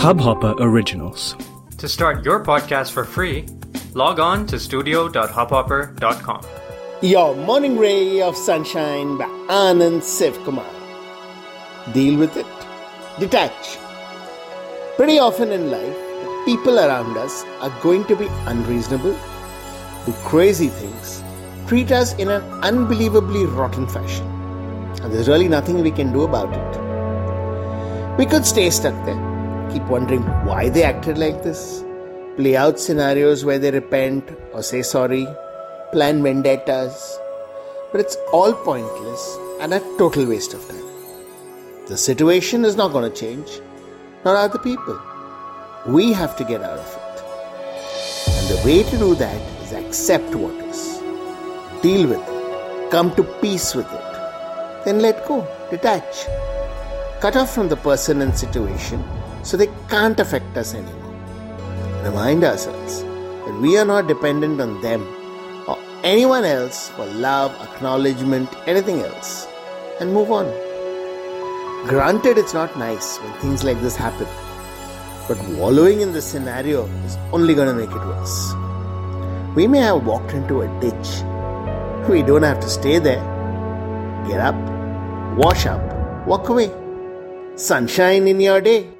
Hubhopper Originals. To start your podcast for free, log on to studio.hubhopper.com. Your morning ray of sunshine by Anand Sivkumar. Deal with it. Detach. Pretty often in life, the people around us are going to be unreasonable, do crazy things, treat us in an unbelievably rotten fashion. And there's really nothing we can do about it. We could stay stuck there, keep wondering why they acted like this, play out scenarios where they repent or say sorry, plan vendettas. But it's all pointless and a total waste of time. The situation is not going to change, nor are the people. We have to get out of it. And the way to do that is accept what is, deal with it, come to peace with it, then let go, detach, cut off from the person and situation so they can't affect us anymore. Remind ourselves that we are not dependent on them or anyone else for love, acknowledgement, anything else, and move on. Granted, it's not nice when things like this happen, but wallowing in this scenario is only going to make it worse. We may have walked into a ditch. We don't have to stay there. Get up, wash up, walk away. Sunshine in your day.